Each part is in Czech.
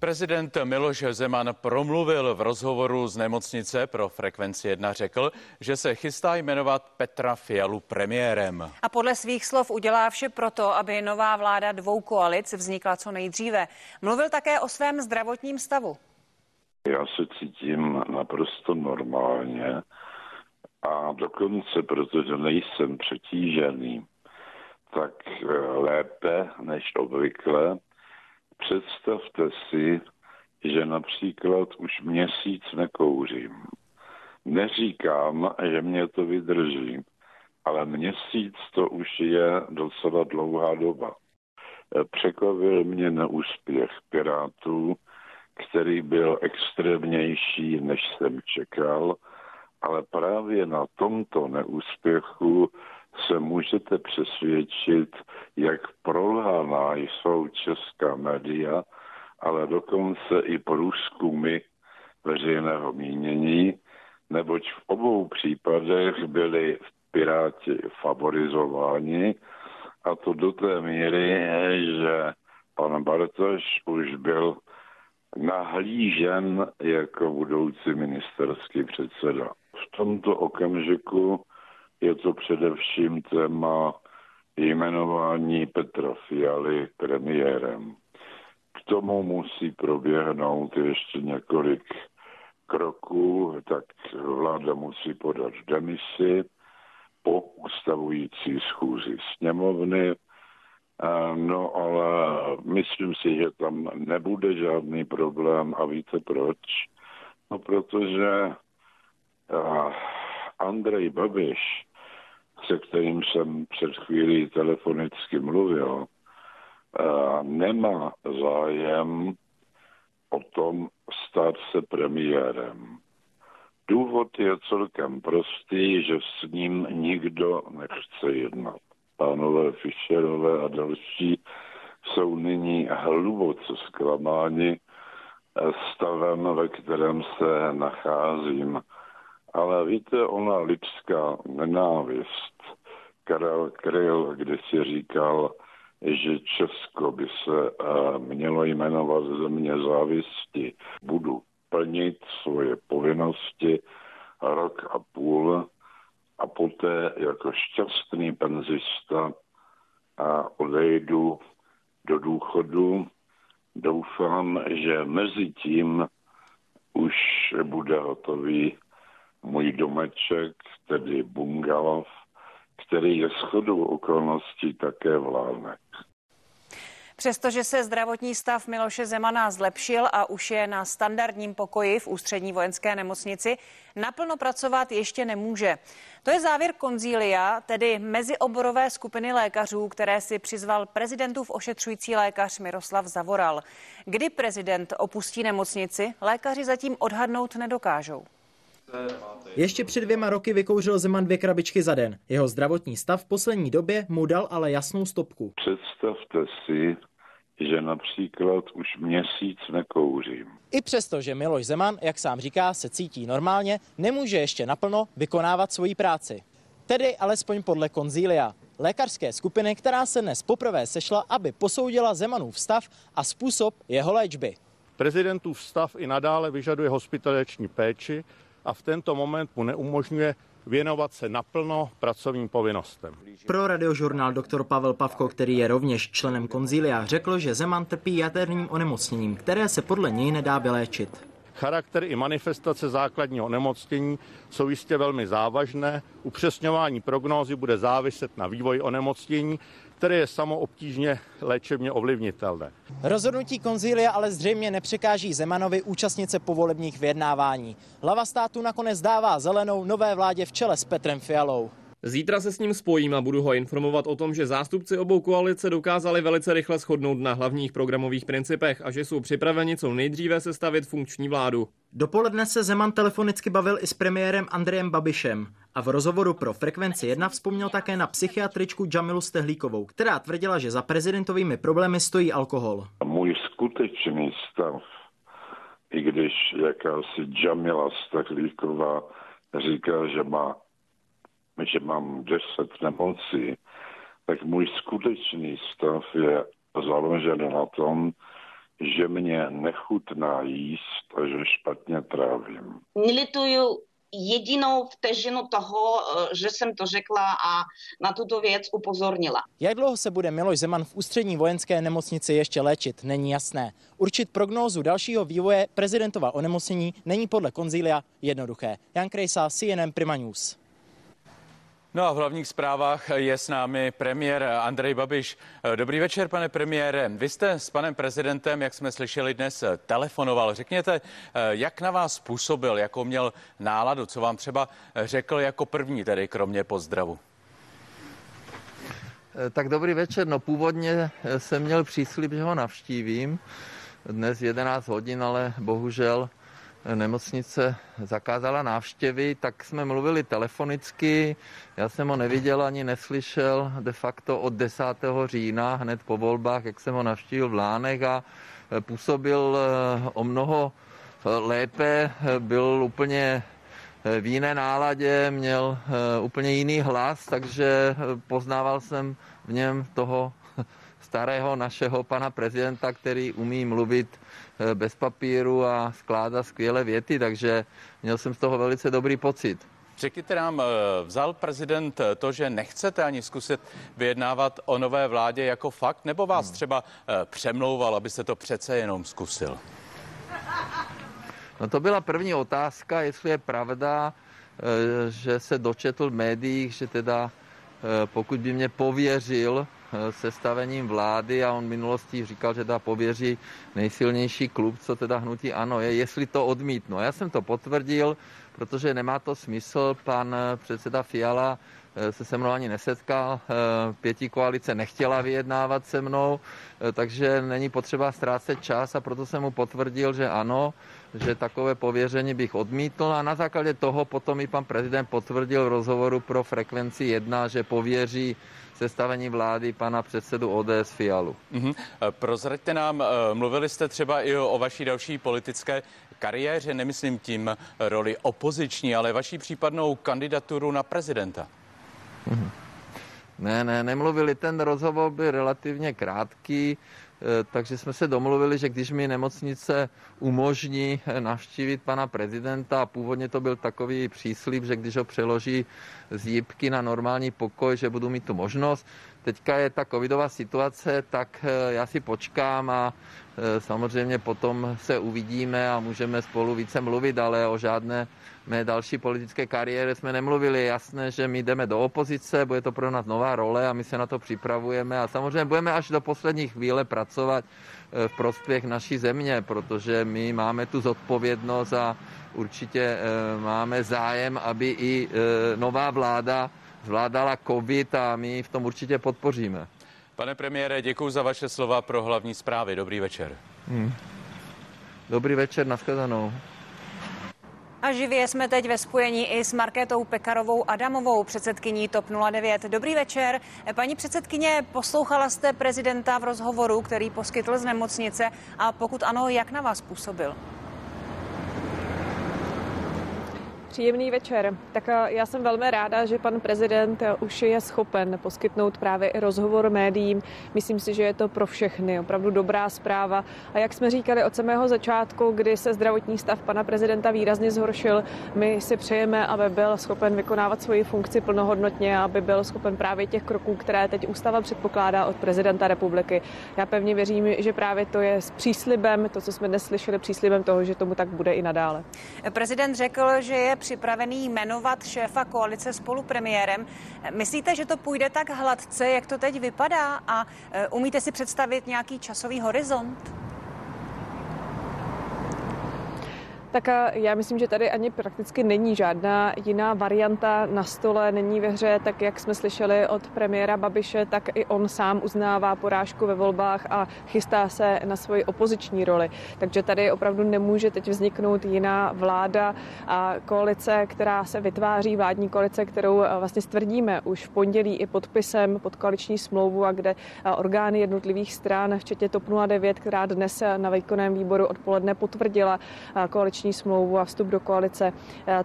Prezident Miloš Zeman promluvil v rozhovoru z nemocnice pro frekvenci 1. Řekl, že se chystá jmenovat Petra Fialu premiérem. A podle svých slov udělá vše proto, aby nová vláda dvou koalic vznikla co nejdříve. Mluvil také o svém zdravotním stavu. Já se cítím naprosto normálně a dokonce, protože nejsem přetížený, tak lépe než obvykle Představte si, že například už měsíc nekouřím. Neříkám, že mě to vydrží, ale měsíc to už je docela dlouhá doba. Překvapil mě neúspěch Pirátů, který byl extrémnější, než jsem čekal, ale právě na tomto neúspěchu se můžete přesvědčit, jak prolhaná jsou česká média, ale dokonce i průzkumy veřejného mínění, neboť v obou případech byli Piráti favorizováni a to do té míry, že pan Bartoš už byl nahlížen jako budoucí ministerský předseda. V tomto okamžiku je to především téma jmenování Petra Fialy premiérem. K tomu musí proběhnout ještě několik kroků, tak vláda musí podat demisi po ustavující schůzi sněmovny, No ale myslím si, že tam nebude žádný problém a víte proč? No protože Andrej Babiš se kterým jsem před chvílí telefonicky mluvil, nemá zájem o tom stát se premiérem. Důvod je celkem prostý, že s ním nikdo nechce jednat. Pánové Fischerové a další jsou nyní hluboce zklamáni stavem, ve kterém se nacházím ale víte, ona lidská nenávist, Karel Kryl si říkal, že Česko by se uh, mělo jmenovat země závisti. Budu plnit svoje povinnosti rok a půl a poté jako šťastný penzista a odejdu do důchodu. Doufám, že mezi tím už bude hotový můj domeček, tedy bungalov, který je shodou okolností také vlánek. Přestože se zdravotní stav Miloše Zemana zlepšil a už je na standardním pokoji v ústřední vojenské nemocnici, naplno pracovat ještě nemůže. To je závěr konzília, tedy mezioborové skupiny lékařů, které si přizval prezidentův ošetřující lékař Miroslav Zavoral. Kdy prezident opustí nemocnici, lékaři zatím odhadnout nedokážou. Ještě před dvěma roky vykouřil Zeman dvě krabičky za den. Jeho zdravotní stav v poslední době mu dal ale jasnou stopku. Představte si, že například už měsíc nekouřím. I přesto, že Miloš Zeman, jak sám říká, se cítí normálně, nemůže ještě naplno vykonávat svoji práci. Tedy alespoň podle konzília, lékařské skupiny, která se dnes poprvé sešla, aby posoudila Zemanův stav a způsob jeho léčby. Prezidentův stav i nadále vyžaduje hospitalizační péči, a v tento moment mu neumožňuje věnovat se naplno pracovním povinnostem. Pro radiožurnál doktor Pavel Pavko, který je rovněž členem konzília, řekl, že Zeman trpí jaterným onemocněním, které se podle něj nedá vyléčit. Charakter i manifestace základního onemocnění jsou jistě velmi závažné. Upřesňování prognózy bude záviset na vývoji onemocnění, které je samo obtížně léčebně ovlivnitelné. Rozhodnutí konzília ale zřejmě nepřekáží Zemanovi účastnit se povolebních vyjednávání. Hlava státu nakonec dává zelenou nové vládě v čele s Petrem Fialou. Zítra se s ním spojím a budu ho informovat o tom, že zástupci obou koalice dokázali velice rychle shodnout na hlavních programových principech a že jsou připraveni co nejdříve sestavit funkční vládu. Dopoledne se Zeman telefonicky bavil i s premiérem Andrejem Babišem a v rozhovoru pro Frekvenci 1 vzpomněl také na psychiatričku Jamilu Stehlíkovou, která tvrdila, že za prezidentovými problémy stojí alkohol. Můj skutečný stav, i když jakási Jamila Stehlíková říká, že má že mám deset nemocí, tak můj skutečný stav je založen na tom, že mě nechutná jíst a že špatně trávím. Nelituju jedinou vteřinu toho, eh, že jsem to řekla a na tuto věc upozornila. Jak dlouho se bude Miloš Zeman v ústřední vojenské nemocnici ještě léčit, není jasné. Určit prognózu dalšího vývoje prezidentova onemocnění není podle konzília jednoduché. Jan Krejsa, CNN Prima News. No a v hlavních zprávách je s námi premiér Andrej Babiš. Dobrý večer, pane premiére. Vy jste s panem prezidentem, jak jsme slyšeli dnes, telefonoval. Řekněte, jak na vás působil, jakou měl náladu, co vám třeba řekl jako první, tedy kromě pozdravu. Tak dobrý večer. No původně jsem měl příslip, že ho navštívím dnes 11 hodin, ale bohužel nemocnice zakázala návštěvy, tak jsme mluvili telefonicky. Já jsem ho neviděl ani neslyšel de facto od 10. října, hned po volbách, jak jsem ho navštívil v Lánech a působil eh, o mnoho lépe, byl úplně v jiné náladě, měl úplně jiný hlas, takže poznával jsem v něm toho starého našeho pana prezidenta, který umí mluvit eh, bez papíru a skládá skvělé věty, takže měl jsem z toho velice dobrý pocit. Řekněte nám, eh, vzal prezident to, že nechcete ani zkusit vyjednávat o nové vládě jako fakt, nebo vás hmm. třeba eh, přemlouval, abyste to přece jenom zkusil? No to byla první otázka, jestli je pravda, že se dočetl v médiích, že teda pokud by mě pověřil Eh, sestavením vlády a on v minulosti říkal, že teda pověří nejsilnější klub, co teda hnutí ano je, jestli to odmítnu. Já jsem to potvrdil, protože nemá to smysl, pan eh, předseda Fiala eh, se se mnou ani nesetkal, pětí koalice nechtěla vyjednávat se mnou, takže není potřeba ztrácet čas a proto jsem mu potvrdil, že ano, že takové pověření bych odmítl. A na základě toho potom i pan prezident potvrdil v rozhovoru pro frekvenci 1, že pověří sestavení vlády pana předsedu ODS Fialu. Mm-hmm. Prozraďte nám, eh, mluvili jste třeba i o vaší další politické kariéře, nemyslím tím roli opoziční, ale vaší případnou kandidaturu na prezidenta. Mm-hmm. Ne, ne, nemluvili. Ten rozhovor byl relativně krátký. Eh, takže jsme se domluvili, že když mi nemocnice umožní eh, navštívit pana prezidenta, a původně to byl takový příslip, že když ho přeloží z jípky na normální pokoj, že budu mít tu možnost. Teďka je ta covidová situace, tak eh, já si počkám a samozřejmě potom se uvidíme a můžeme spolu více mluvit, ale o žádné mé další politické kariéře jsme nemluvili. Jasné, že my jdeme do opozice, bude to pro nás nová role a my se na to připravujeme a samozřejmě budeme až do poslední chvíle pracovat eh, v prospěch naší země, protože my máme tu zodpovědnost a určitě eh, máme zájem, aby i eh, nová vláda zvládala covid a my v tom určitě podpoříme. Pane premiére, děkuji za vaše slova pro hlavní zprávy. Dobrý večer. Hmm. Dobrý večer, nashledanou. A živě jsme teď ve spojení i s Markétou Pekarovou Adamovou, předsedkyní TOP 09. Dobrý večer. Paní předsedkyně, poslouchala jste prezidenta v rozhovoru, který poskytl z nemocnice a pokud ano, jak na vás působil? Příjemný večer. Tak eh, já jsem velmi ráda, že pan prezident eh, už je schopen poskytnout právě i rozhovor médiím. Myslím si, že je to pro všechny opravdu dobrá zpráva. A jak jsme říkali od samého začátku, kdy se zdravotní stav pana prezidenta výrazně zhoršil, my si přejeme, aby byl schopen vykonávat svoji funkci plnohodnotně, aby byl schopen právě těch kroků, které teď ústava předpokládá od prezidenta republiky. Já pevně věřím, že právě to je s příslibem, to, co jsme dnes slyšeli, příslibem toho, že tomu tak bude i nadále. Prezident řekl, že je připravený jmenovat šéfa koalice spolu premiérem. Myslíte, že to půjde tak hladce, jak to teď vypadá a e, umíte si představit nějaký časový horizont? Tak já myslím, že tady ani prakticky není žádná jiná varianta na stole, není ve hře, tak jak jsme slyšeli od premiéra Babiše, tak i on sám uznává porážku ve volbách a chystá se na svoji opoziční roli. Takže tady opravdu nemůže teď vzniknout jiná vláda a koalice, která se vytváří, vládní koalice, kterou vlastně stvrdíme už v pondělí i podpisem pod koaliční smlouvu a kde orgány jednotlivých stran, včetně TOP 09, která dnes na výkonném výboru odpoledne potvrdila koaliční koaliční smlouvu a vstup do koalice,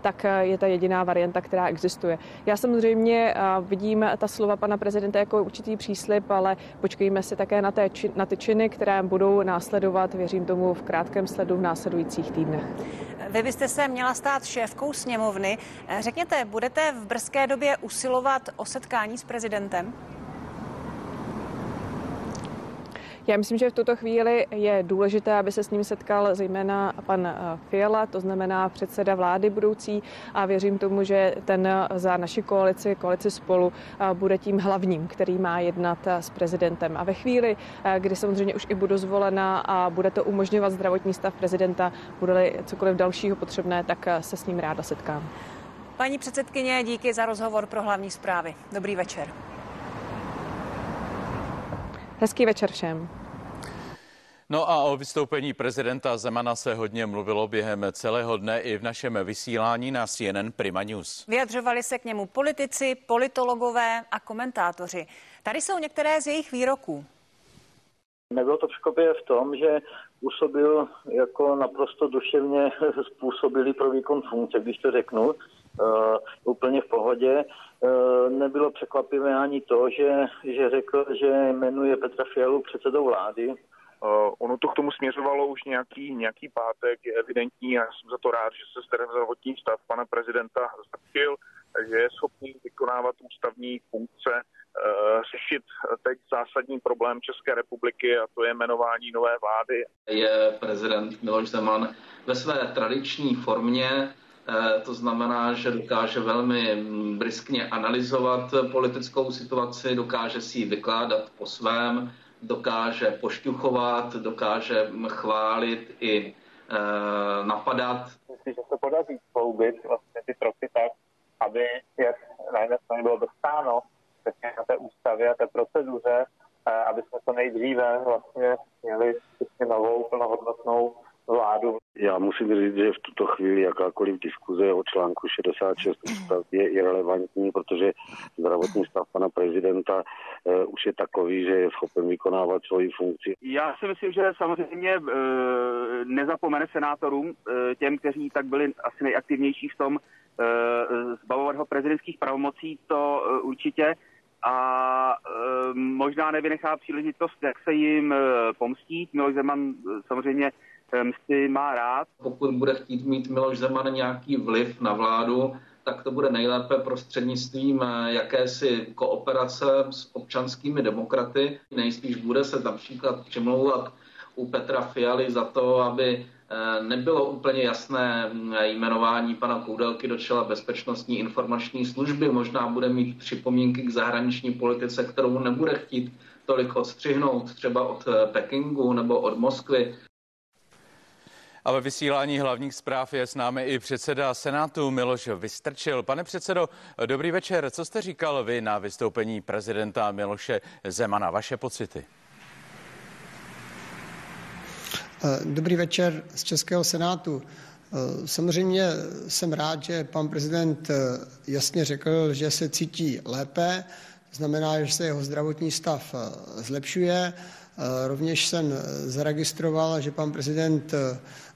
tak je ta jediná varianta, která existuje. Já samozřejmě vidím ta slova pana prezidenta jako určitý příslip, ale počkejme si také na, té, na ty činy, které budou následovat, věřím tomu, v krátkém sledu v následujících týdnech. Vy byste se měla stát šéfkou sněmovny. Řekněte, budete v brzké době usilovat o setkání s prezidentem? Já myslím, že v tuto chvíli je důležité, aby se s ním setkal zejména pan eh, Fiala, to znamená předseda vlády budoucí a věřím tomu, že ten za naši koalici, koalici spolu, eh, bude tím hlavním, který má jednat eh, s prezidentem. A ve chvíli, kdy samozřejmě už i budu zvolena a bude to umožňovat zdravotní stav prezidenta, bude-li cokoliv dalšího potřebné, tak se s ním ráda setkám. Paní předsedkyně, díky za rozhovor pro hlavní zprávy. Dobrý večer. Hezký večer všem. No a o vystoupení prezidenta Zemana se hodně mluvilo během celého dne i v našem vysílání na CNN Prima News. Vyjadřovali se k němu politici, politologové a komentátoři. Tady jsou některé z jejich výroků. Nebylo to překvapě v tom, že působil jako naprosto duševně způsobilý pro výkon funkce, když to řeknu, uh, úplně v pohodě. Uh, nebylo překvapivé ani to, že, že řekl, že jmenuje Petra Fialu předsedou vlády. Uh, ono to k tomu směřovalo už nějaký, nějaký pátek, je evidentní a jsem za to rád, že se ten zdravotní stav pana prezidenta zlepšil, že je schopný vykonávat ústavní funkce, uh, řešit teď zásadní problém České republiky a to je jmenování nové vlády. Je prezident Miloš Zeman ve své tradiční formě, uh, to znamená, že dokáže velmi briskně analyzovat politickou situaci, dokáže si ji vykládat po svém, dokáže pošťuchovat, dokáže chválit i e, napadat. Myslím, že se podaří spoubit vlastně ty troky tak, aby jak na jedné straně bylo dostáno na té ústavě a té proceduře, e, aby jsme to nejdříve vlastně měli novou plnohodnotnou vládu. Já musím říct, že v tuto chvíli jakákoliv diskuze o článku 66 ústav je irrelevantní, protože zdravotní stav pana prezidenta uh, už je takový, že je schopen vykonávat svoji funkci. Já si myslím, že samozřejmě uh, nezapomene senátorům, uh, těm, kteří tak byli asi nejaktivnější v tom uh, zbavovat ho prezidentských pravomocí, to uh, určitě a e, možná nevynechá příležitost, jak se jim e, pomstít. Miloš Zeman e, samozřejmě msty má rád. Pokud bude chtít mít Miloš Zeman nějaký vliv na vládu, tak to bude nejlépe prostřednictvím eh, jakési kooperace s občanskými demokraty. Nejspíš bude se například přemlouvat u Petra Fialy za to, aby eh, nebylo úplně jasné mm, jmenování pana Koudelky do čela bezpečnostní informační služby. Možná bude mít připomínky k zahraniční politice, kterou nebude chtít tolik odstřihnout třeba od eh, Pekingu nebo od Moskvy. A ve vysílání hlavních zpráv je s námi i předseda Senátu Miloš Vystrčil. Pane předsedo, dobrý večer. Co jste říkal vy na vystoupení prezidenta Miloše Zemana? Vaše pocity? Dobrý večer z Českého senátu. Samozřejmě jsem rád, že pan prezident jasně řekl, že se cítí lépe, znamená, že se jeho zdravotní stav zlepšuje. Rovněž jsem zaregistroval, že pan prezident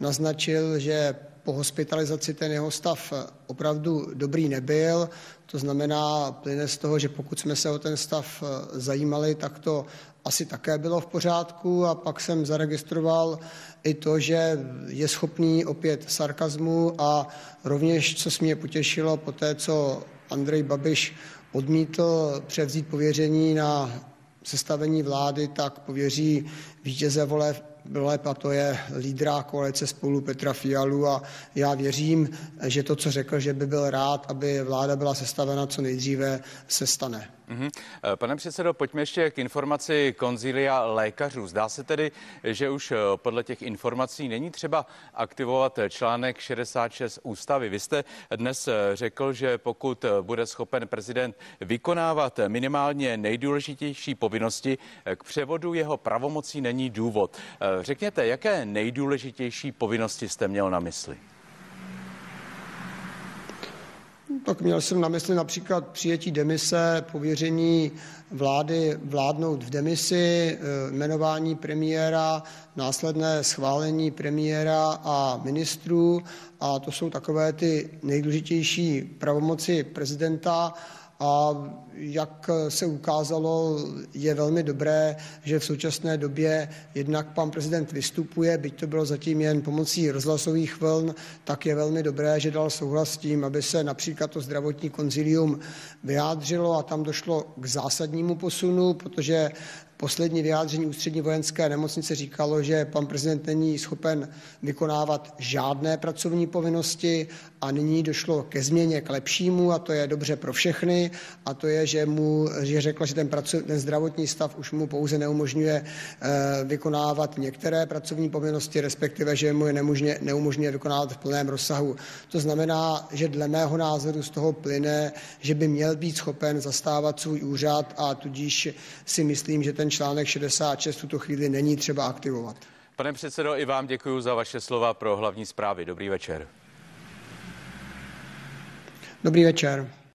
naznačil, že po hospitalizaci ten jeho stav opravdu dobrý nebyl. To znamená, plyne z toho, že pokud jsme se o ten stav zajímali, tak to asi také bylo v pořádku a pak jsem zaregistroval i to, že je schopný opět sarkazmu a rovněž, co mě potěšilo, po té, co Andrej Babiš odmítl převzít pověření na sestavení vlády, tak pověří vítěze voleb a to je lídra koalice spolu Petra Fialu a já věřím, že to, co řekl, že by byl rád, aby vláda byla sestavena co nejdříve, se stane. Mm-hmm. Pane předsedo, pojďme ještě k informaci konzília lékařů. Zdá se tedy, že už eh, podle těch informací není třeba aktivovat článek 66 ústavy. Vy jste dnes eh, řekl, že pokud bude schopen prezident vykonávat minimálně nejdůležitější povinnosti, k převodu jeho pravomocí není důvod. Řekněte, jaké nejdůležitější povinnosti jste měl na mysli? Tak měl jsem na mysli například přijetí demise, pověření vlády vládnout v demisi, eh, jmenování premiéra, následné schválení premiéra a ministrů. A to jsou takové ty nejdůležitější pravomoci prezidenta a jak se ukázalo, je velmi dobré, že v současné době jednak pan prezident vystupuje, byť to bylo zatím jen pomocí rozhlasových vln, tak je velmi dobré, že dal souhlas s tím, aby se například to zdravotní konzilium vyjádřilo a tam došlo k zásadnímu posunu, protože Poslední vyjádření ústřední vojenské nemocnice říkalo, že pan prezident není schopen vykonávat žádné pracovní povinnosti a nyní došlo ke změně k lepšímu a to je dobře pro všechny a to je, že mu že řekla, že ten, pracu, ten zdravotní stav už mu pouze neumožňuje e, vykonávat některé pracovní povinnosti, respektive, že mu je neumožňuje, neumožňuje vykonávat v plném rozsahu. To znamená, že dle mého názoru z toho plyne, že by měl být schopen zastávat svůj úřad a tudíž si myslím, že ten článek 66 v tuto chvíli není třeba aktivovat. Pane předsedo, i vám děkuji za vaše slova pro hlavní zprávy. Dobrý večer. Dobrý večer.